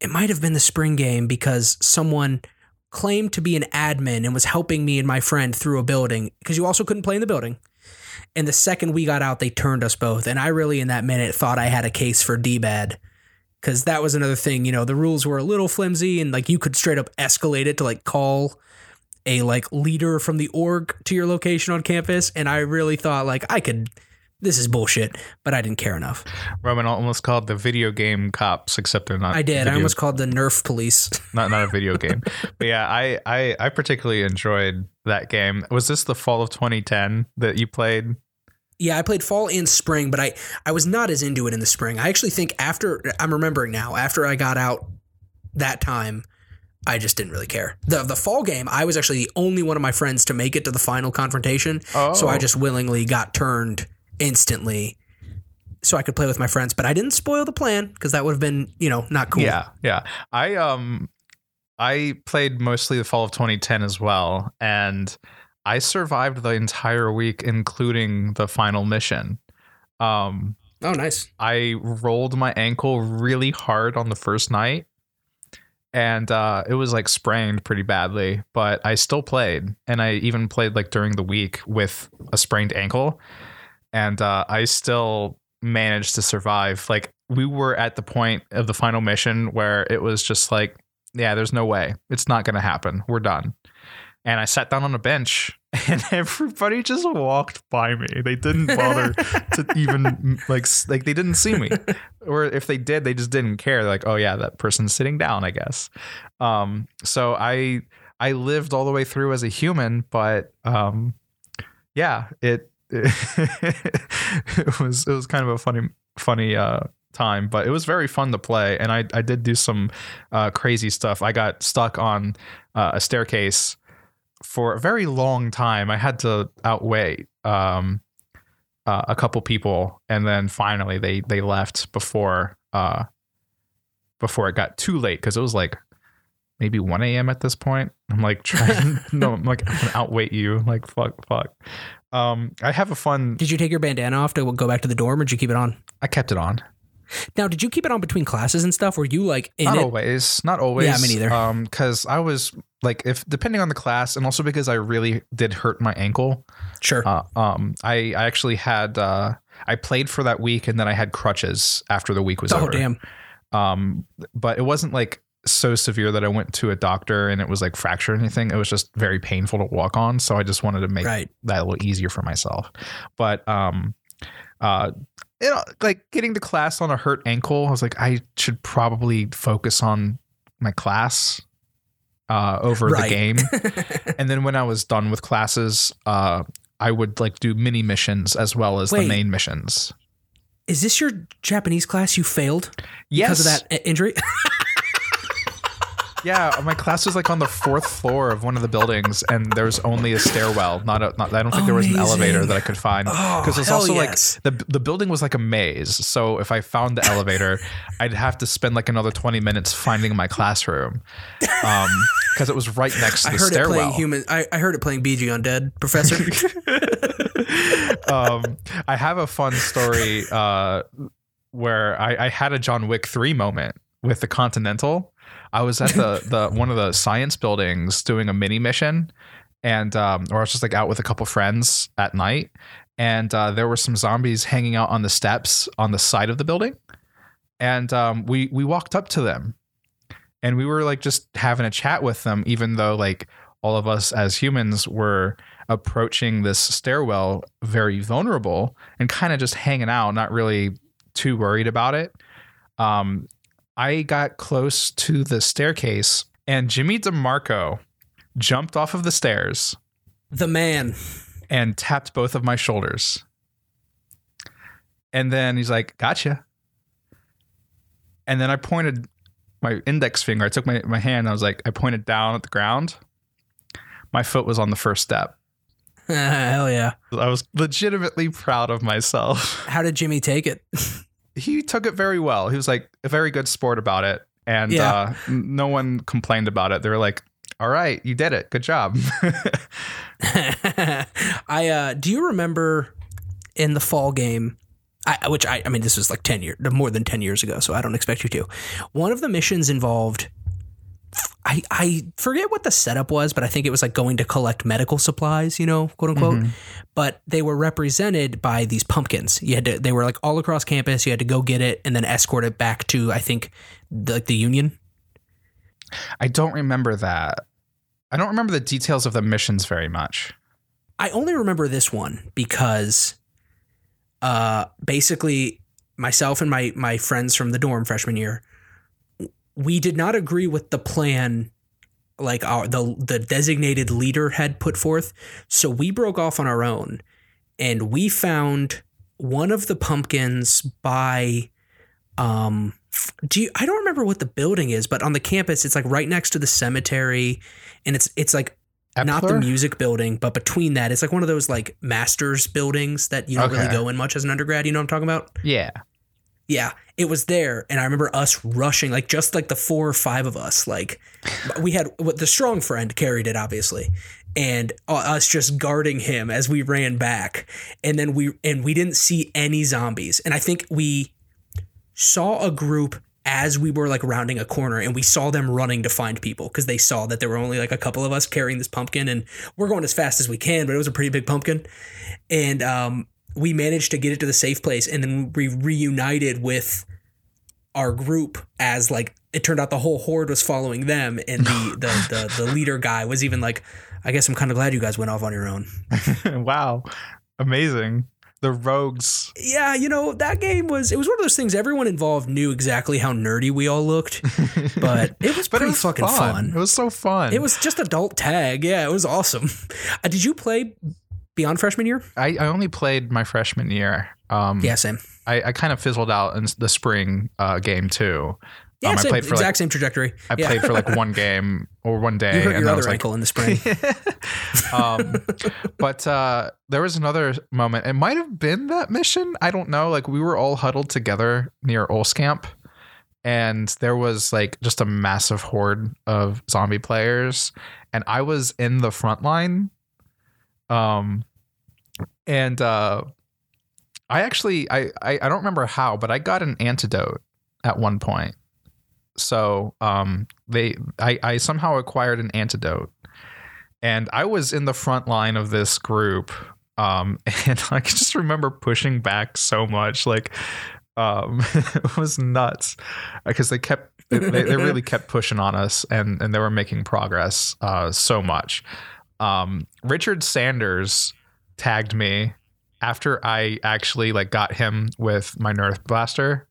it might have been the spring game because someone claimed to be an admin and was helping me and my friend through a building because you also couldn't play in the building. And the second we got out, they turned us both. And I really, in that minute, thought I had a case for D-bad. Because that was another thing, you know, the rules were a little flimsy and like you could straight up escalate it to like call a like leader from the org to your location on campus. And I really thought like I could, this is bullshit, but I didn't care enough. Roman almost called the video game cops, except they're not. I did. I video- almost called the Nerf police. not not a video game. but yeah, I, I I particularly enjoyed that game. Was this the fall of 2010 that you played? Yeah, I played fall and spring, but I I was not as into it in the spring. I actually think after I'm remembering now, after I got out that time, I just didn't really care. The the fall game, I was actually the only one of my friends to make it to the final confrontation. Oh, So I oh. just willingly got turned instantly so I could play with my friends, but I didn't spoil the plan because that would have been, you know, not cool. Yeah, yeah. I um I played mostly the fall of 2010 as well, and I survived the entire week, including the final mission. Um, Oh, nice. I rolled my ankle really hard on the first night, and uh, it was like sprained pretty badly. But I still played, and I even played like during the week with a sprained ankle, and uh, I still managed to survive. Like we were at the point of the final mission where it was just like, yeah, there's no way, it's not going to happen. We're done. And I sat down on a bench, and everybody just walked by me. They didn't bother to even like like they didn't see me, or if they did, they just didn't care. They're like, oh yeah, that person's sitting down, I guess. Um, so I I lived all the way through as a human, but um, yeah, it it was it was kind of a funny funny uh time, but it was very fun to play, and I I did do some uh, crazy stuff. I got stuck on uh, a staircase for a very long time. I had to outweigh um, uh, a couple people, and then finally they they left before uh, before it got too late because it was like maybe 1 a.m. at this point. I'm like trying no, I'm like I'm gonna outweight you. Like fuck, fuck. Um, I have a fun. Did you take your bandana off to go back to the dorm or did you keep it on? I kept it on. Now, did you keep it on between classes and stuff? Were you like in not it? always not always Yeah, me neither. um because i was like if depending on the class and also because i really did hurt my ankle Sure. uh, um i i actually had uh i played for that week and then i had crutches after the week was oh, over Oh damn. um but it wasn't like so severe that i went to a doctor and it was like fracture or anything it was just very painful to walk on so i just wanted to make Right. that a little easier for myself. But um uh you know, like getting to class on a hurt ankle, I was like, I should probably focus on my class uh over Right. the game. and then when I was done with classes, uh I would like do mini missions as well as the main missions. Is this your Japanese class you failed Yes. because of that injury? Yeah, my class was like on the fourth floor of one of the buildings, and there was only a stairwell. Not a. Not, I don't think there was an elevator that I could find Oh, because it was also yes. like the the building was like a maze. So if I found the elevator, I'd have to spend like another twenty minutes finding my classroom, um, because it was right next to I the heard it playing human. I, I heard it playing BG Undead, Professor. um, I have a fun story uh, where I, I had a John Wick three moment with the Continental. I was at the the one of the science buildings doing a mini mission, and um, or I was just like out with a couple friends at night, and uh, there were some zombies hanging out on the steps on the side of the building, and um, we we walked up to them, and we were like just having a chat with them, even though like all of us as humans were approaching this stairwell very vulnerable and kind of just hanging out, not really too worried about it. Um, I got close to the staircase, and Jimmy DeMarco jumped off of the stairs The man. and tapped both of my shoulders. And then he's like, Gotcha. And then I pointed my index finger. I took my, my hand. I was like, I pointed down at the ground. My foot was on the first step. Hell yeah. I was legitimately proud of myself. How did Jimmy take it? He took it very well. He was like a very good sport about it. And Yeah. uh, no one complained about it. They were like, all right, you did it. Good job. I uh do you remember in the fall game I, which I, I mean, this was like 10 years, more than 10 years ago, so I don't expect you to. One of the missions involved, I, I forget what the setup was, but I think it was like going to collect medical supplies, you know, quote unquote. But they were represented by these pumpkins. You had to, they were like all across campus. You had to go get it and then escort it back to, I think, the, like the Union. I don't remember that. I don't remember the details of the missions very much. I only remember this one because uh basically myself and my my friends from the dorm freshman year we did not agree with the plan like our the the designated leader had put forth so we broke off on our own and we found one of the pumpkins by um do you I don't remember what the building is but on the campus it's like right next to the cemetery and it's it's like not the music building, but between that, it's like one of those like masters buildings that you don't really go in much as an undergrad. You know what I'm talking about? Yeah. Yeah, it was there, and I remember us rushing, like just like the four or five of us. Like we had what the strong friend carried it, obviously, and uh, us just guarding him as we ran back, and then we and we didn't see any zombies, and I think we saw a group as we were like rounding a corner and we saw them running to find people because they saw that there were only like a couple of us carrying this pumpkin and we're going as fast as we can but it was a pretty big pumpkin and um, we managed to get it to the safe place and then we reunited with our group as like it turned out the whole horde was following them and the the, the, the leader guy was even like i guess i'm kind of glad you guys went off on your own wow. Amazing. The rogues. yeah you know that game was it was one of those things everyone involved knew exactly how nerdy we all looked but it was But pretty it was fucking fun. It was so fun. It was just adult tag. Yeah, it was awesome. Uh, did you play beyond freshman year? I, I only played my freshman year. Um, Yeah, same. I, I kind of fizzled out in the spring uh, game too. Yeah, Um, I same. played for, exact like- same trajectory. I yeah. played for like one game or one day, You hurt and your other like, ankle in the spring. um, but uh, there was another moment. It might have been that mission. I don't know. Like we were all huddled together near Olscamp, and there was like just a massive horde of zombie players, and I was in the front line. Um, and uh, I actually I, I I don't remember how, but I got an antidote at one point. So um, they I, I somehow acquired an antidote and I was in the front line of this group. Um, and I can just remember pushing back so much, like, um, it was nuts because they kept, they, they really kept pushing on us and, and they were making progress, uh, so much. Um, Richard Sanders tagged me after I actually like got him with my Nerf blaster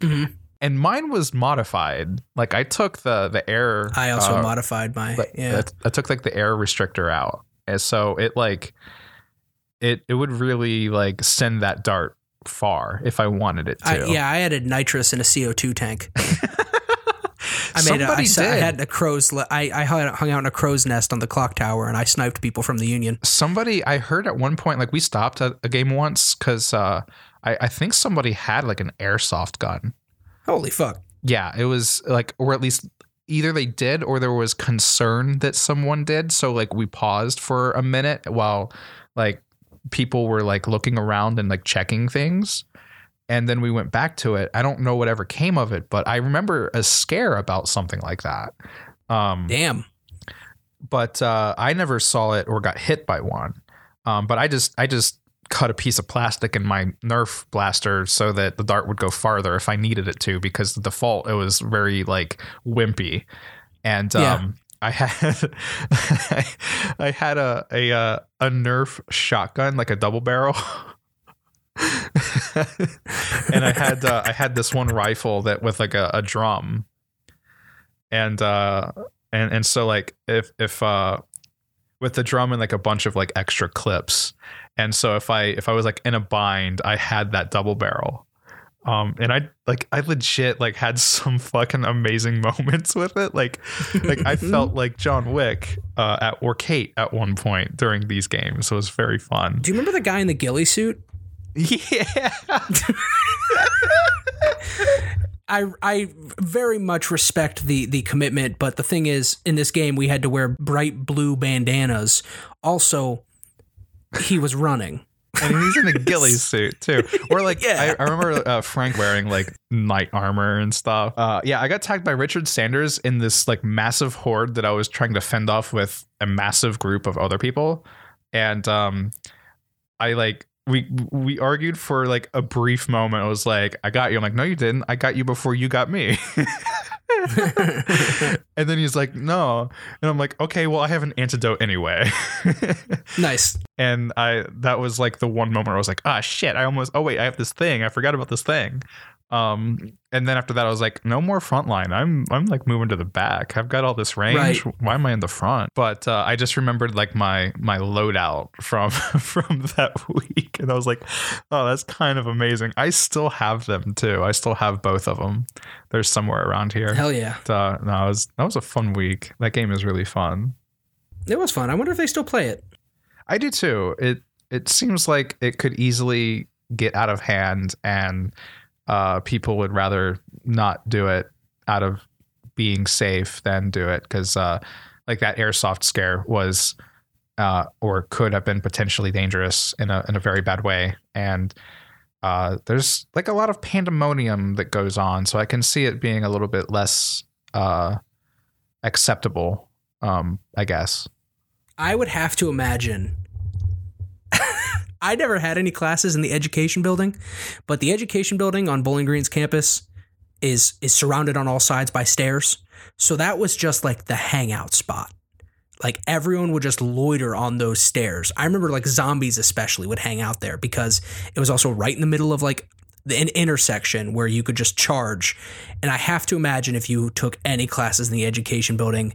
Mhm. and mine was modified. Like I took the, the air, I also uh, modified my yeah. I, I took like the air restrictor out and so it like it it would really like send that dart far if i wanted it to I, yeah, I added nitrous in a CO2 tank. I made. A, I, Somebody sa- I had a crow's. le- I I hung hung out in a crow's nest on the clock tower, and I sniped people from the Union. somebody i heard at one point like we stopped at a game once because uh I, I think somebody had like an airsoft gun Holy fuck! yeah it was like or at least either they did or there was concern that someone did so like we paused for a minute while like people were like looking around and like checking things and then we went back to it. I don't know whatever came of it but i remember a scare about something like that. Um Damn. but uh i never saw it or got hit by one. Um but i just i just cut a piece of plastic in my nerf blaster so that the dart would go farther if i needed it to because the default it was very like wimpy. And um I had I had a a uh, a Nerf shotgun, like a double barrel. and I had uh, I had this one rifle that with like a, a drum, and uh, and and so like if if uh, with the drum and like a bunch of like extra clips, and so if I if I was like in a bind, I had that double barrel, um, and I like I legit like had some fucking amazing moments with it. Like like I felt like John Wick uh, at or Kate at one point during these games. So it was very fun. Do you remember the guy in the ghillie suit? Yeah. I I very much respect the the commitment, but the thing is, in this game, we had to wear bright blue bandanas. Also, he was running. and he's in a ghillie suit too. Or like, Yeah. I, I remember uh, Frank wearing like knight armor and stuff. Uh, yeah, I got tagged by Richard Sanders in this like massive horde that I was trying to fend off with a massive group of other people, and um, I like we we argued for like a brief moment. I was like, "I got you." I'm like, "No, you didn't. I got you before you got me." and then he's like, "No," and I'm like, "Okay, well, I have an antidote anyway." nice. and I that was like the one moment where I was like, ah shit, I almost oh wait, I have this thing. I forgot about this thing. Um and then after that I was like, no more frontline. I'm I'm like moving to the back. I've got all this range. Right. Why am I in the front? But uh, I just remembered like my my loadout from from that week and I was like, oh, that's kind of amazing. I still have them too. I still have both of them. They're somewhere around here. Hell yeah. But, uh, no, it was that was a fun week. That game is really fun. It was fun. I wonder if they still play it. I do too. It it seems like it could easily get out of hand, and uh, people would rather not do it out of being safe than do it because, uh, like that airsoft scare was, uh, or could have been potentially dangerous in a in a very bad way, and uh, there's like a lot of pandemonium that goes on, so I can see it being a little bit less uh, acceptable. Um, I guess. I would have to imagine. I never had any classes in the education building, but the education building on Bowling Green's campus is is surrounded on all sides by stairs. So that was just like the hangout spot. Like everyone would just loiter on those stairs. I remember like zombies especially would hang out there because it was also right in the middle of like an intersection where you could just charge. And I have to imagine if you took any classes in the education building,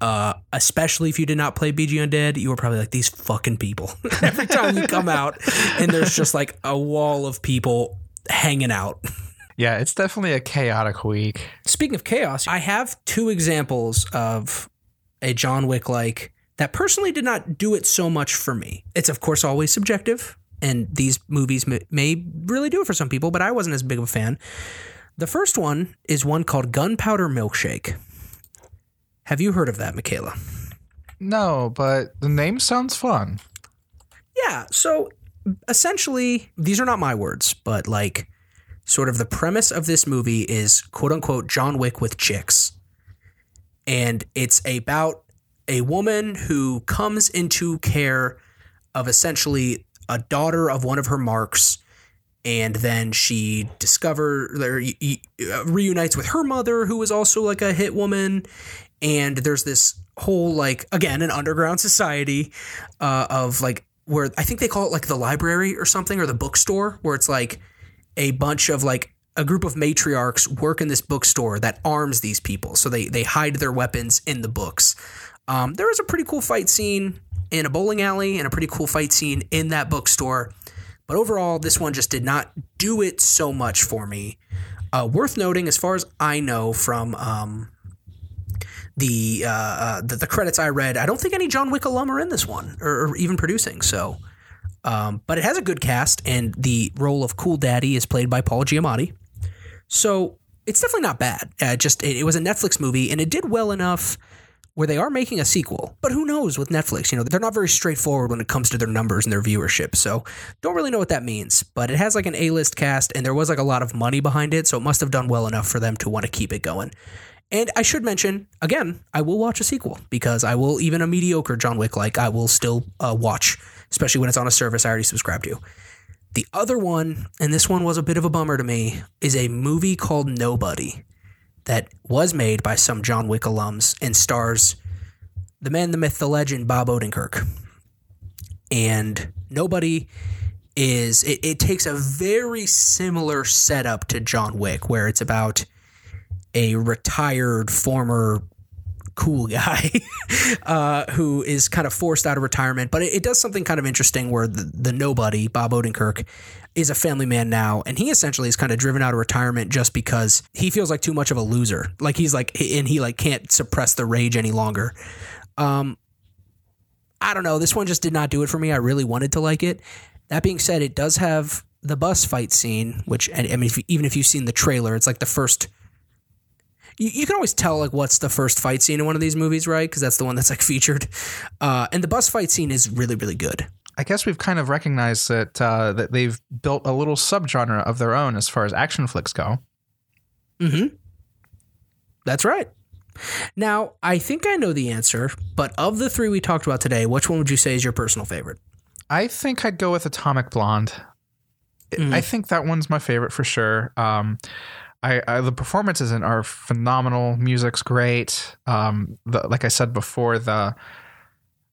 uh, especially if you did not play BG Undead, you were probably like these fucking people. Every time you come out, and there's just like a wall of people hanging out. Yeah, it's definitely a chaotic week. Speaking of chaos, I have two examples of a John Wick like that personally did not do it so much for me. It's of course always subjective, and these movies may, may really do it for some people, but I wasn't as big of a fan. The first one is one called Gunpowder Milkshake. Have you heard of that, Michaela? No, but the name sounds fun. Yeah, so essentially, these are not my words, but like sort of the premise of this movie is quote unquote John Wick with chicks. And it's about a woman who comes into care of essentially a daughter of one of her marks. And then she discovers, or y- y- uh, reunites with her mother, who is also like a hit woman. And there's this whole like again an underground society uh, of like where I think they call it like the library or something or the bookstore, where it's like a bunch of like a group of matriarchs work in this bookstore that arms these people. So they they hide their weapons in the books. Um, there is a pretty cool fight scene in a bowling alley and a pretty cool fight scene in that bookstore. But overall, this one just did not do it so much for me. Uh, worth noting, as far as I know from um, the, uh, uh, the the credits I read, I don't think any John Wick alum are in this one or, or even producing. So, um, but it has a good cast, and the role of Cool Daddy is played by Paul Giamatti. So it's definitely not bad. Uh, just it, it was a Netflix movie, and it did well enough where they are making a sequel. But who knows with Netflix? You know, they're not very straightforward when it comes to their numbers and their viewership. So don't really know what that means. But it has like an A-list cast, and there was like a lot of money behind it, so it must have done well enough for them to want to keep it going. And I should mention again, I will watch a sequel because I will even a mediocre John Wick like I will still uh, watch, especially when it's on a service I already subscribe to. The other one, and this one was a bit of a bummer to me, is a movie called Nobody that was made by some John Wick alums and stars the man, the myth, the legend, Bob Odenkirk. And nobody is, it, it takes a very similar setup to John Wick, where it's about a retired former cool guy uh, who is kind of forced out of retirement. But it, it, does something kind of interesting where the, the nobody, Bob Odenkirk, is a family man now. And he essentially is kind of driven out of retirement just because he feels like too much of a loser. Like he's like, and he like can't suppress the rage any longer. Um, I don't know. This one just did not do it for me. I really wanted to like it. That being said, it does have the bus fight scene, which I mean, if, even if you've seen the trailer, it's like the first you, you can always tell like what's the first fight scene in one of these movies, right? Because that's the one that's like featured. Uh, and the bus fight scene is really really good. I guess we've kind of recognized that uh, that they've built a little subgenre of their own as far as action flicks go. Hmm. That's right. Now, I think I know the answer, but of the three we talked about today, which one would you say is your personal favorite? I think I'd go with Atomic Blonde. Mm-hmm. I think that one's my favorite for sure. Um, I, I, the performances in are phenomenal. Music's great. Um, the, like I said before, the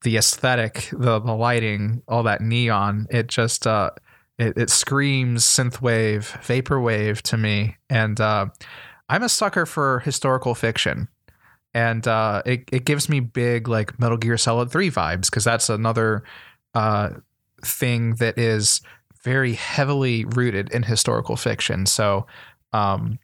the aesthetic, the the lighting, all that neon, it just uh, it, it screams synthwave, vaporwave to me. And uh, I'm a sucker for historical fiction, and uh, it it gives me big like Metal Gear Solid Three vibes because that's another uh, thing that is very heavily rooted in historical fiction. So um,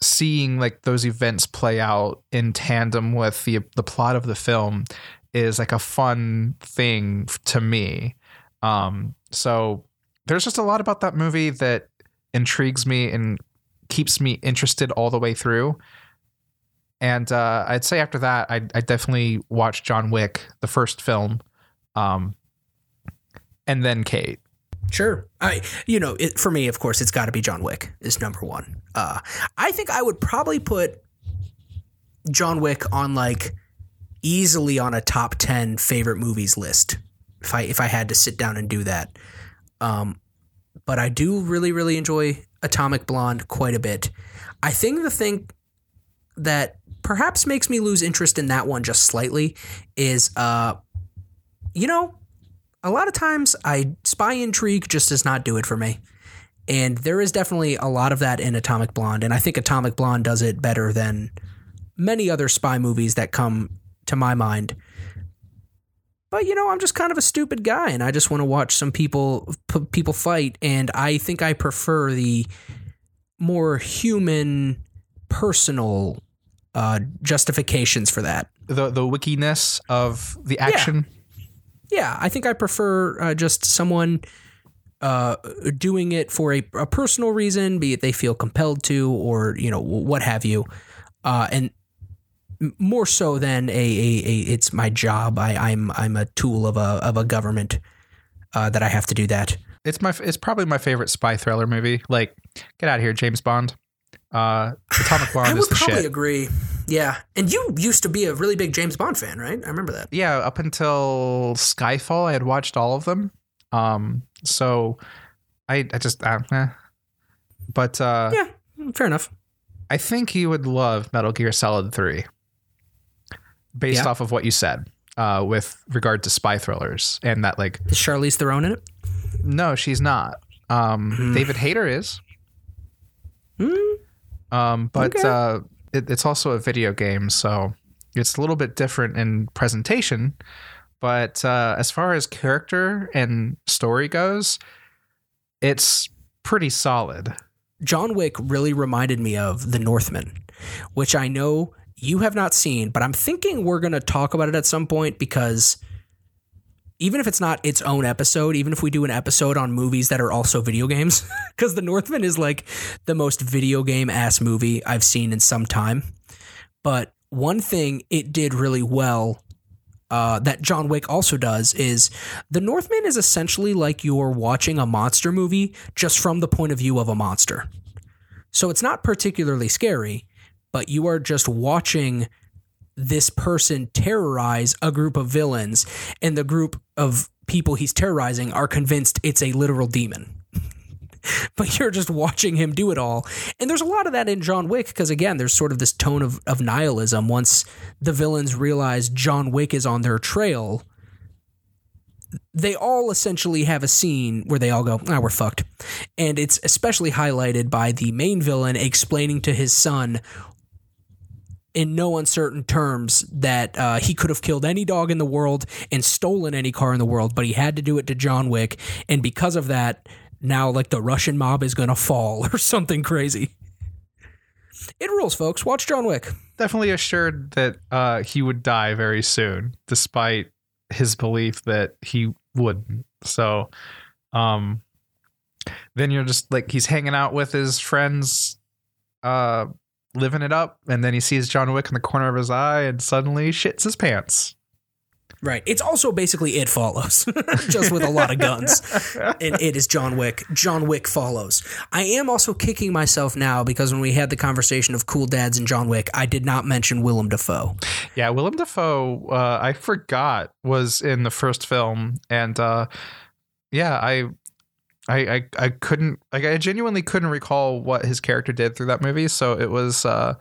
seeing like those events play out in tandem with the the plot of the film is like a fun thing to me. Um, so there's just a lot about that movie that intrigues me and keeps me interested all the way through. And uh, I'd say after that, I, I definitely watched John Wick, the first film, um, and then Kate. Sure. I you know, it, for me of course it's got to be John Wick is number 1. Uh I think I would probably put John Wick on like easily on a top 10 favorite movies list if I if I had to sit down and do that. Um but I do really really enjoy Atomic Blonde quite a bit. I think the thing that perhaps makes me lose interest in that one just slightly is uh you know, a lot of times I spy intrigue just does not do it for me. And there is definitely a lot of that in Atomic Blonde, and I think Atomic Blonde does it better than many other spy movies that come to my mind. But you know, I'm just kind of a stupid guy, and I just want to watch some people p- people fight, and I think I prefer the more human, personal uh, justifications for that. The the wickiness of the action. Yeah yeah, I think I prefer uh, just someone uh, doing it for a, a, personal reason, be it they feel compelled to, or you know what have you, uh, and more so than a, a, a, it's my job. I, I'm I'm a tool of a of a government uh, that I have to do that. It's my it's probably my favorite spy thriller movie. Like, get out of here, James Bond. Uh, Atomic Blonde I would probably shit. agree. Yeah, and you used to be a really big James Bond fan, right? I remember that. Yeah, up until Skyfall, I had watched all of them. Um, so I I just uh, eh. but uh, yeah, fair enough. I think you would love Metal Gear Solid Three, based yeah. off of what you said, uh, with regard to spy thrillers and that like is Charlize Theron in it? No, she's not. Um, mm. David Hayter is. Mm. Um, but okay. uh, it, it's also a video game, so it's a little bit different in presentation. But uh, as far as character and story goes, it's pretty solid. John Wick really reminded me of The Northman, which I know you have not seen, but I'm thinking we're going to talk about it at some point because even if it's not its own episode, even if we do an episode on movies that are also video games, because The Northman is like the most video game ass movie I've seen in some time. But one thing it did really well uh, that John Wick also does is The Northman is essentially like you're watching a monster movie just from the point of view of a monster. So it's not particularly scary, but you are just watching this person terrorize a group of villains, and the group of people he's terrorizing are convinced it's a literal demon. but you're just watching him do it all. And there's a lot of that in John Wick because again, there's sort of this tone of, of nihilism once the villains realize John Wick is on their trail. They all essentially have a scene where they all go, ah, we're fucked. And it's especially highlighted by the main villain explaining to his son in no uncertain terms that uh, he could have killed any dog in the world and stolen any car in the world, but he had to do it to John Wick. And because of that, now like the Russian mob is going to fall or something crazy. It rules, folks. Watch John Wick. Definitely assured that uh, he would die very soon, despite his belief that he wouldn't. So, um, then you're just like he's hanging out with his friends, uh, living it up, and then he sees John Wick in the corner of his eye, and suddenly shits his pants. Right. It's also basically It Follows, just with a lot of guns. And it is John Wick. John Wick follows. I am also kicking myself now because when we had the conversation of cool dads and John Wick, I did not mention Willem Dafoe. Yeah, Willem Dafoe, uh, I forgot was in the first film, and uh, yeah, I, I, I, I couldn't, like, I genuinely couldn't recall what his character did through that movie. So it was uh,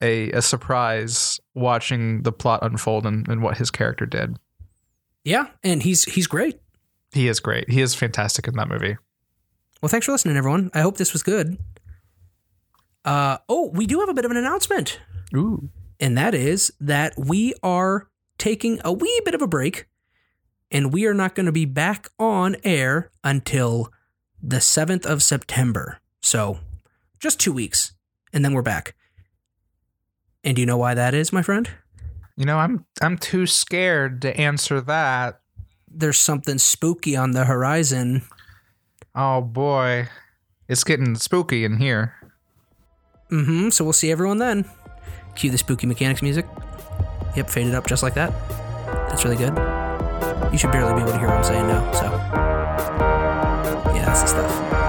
a a surprise watching the plot unfold and, and what his character did. Yeah, and he's he's great. He is great. He is fantastic in that movie. Well, thanks for listening, everyone. I hope this was good. Uh, oh, we do have a bit of an announcement. Ooh. and that is that we are taking a wee bit of a break and we are not going to be back on air until the 7th of September. So, just 2 weeks and then we're back. And do you know why that is, my friend? You know, I'm I'm too scared to answer that. There's something spooky on the horizon. Oh boy. It's getting spooky in here. Mm Mhm, so we'll see everyone then. Cue the spooky mechanics music. Yep, faded up just like that. That's really good. You should barely be able to hear what I'm saying now, so. Yeah, that's the stuff.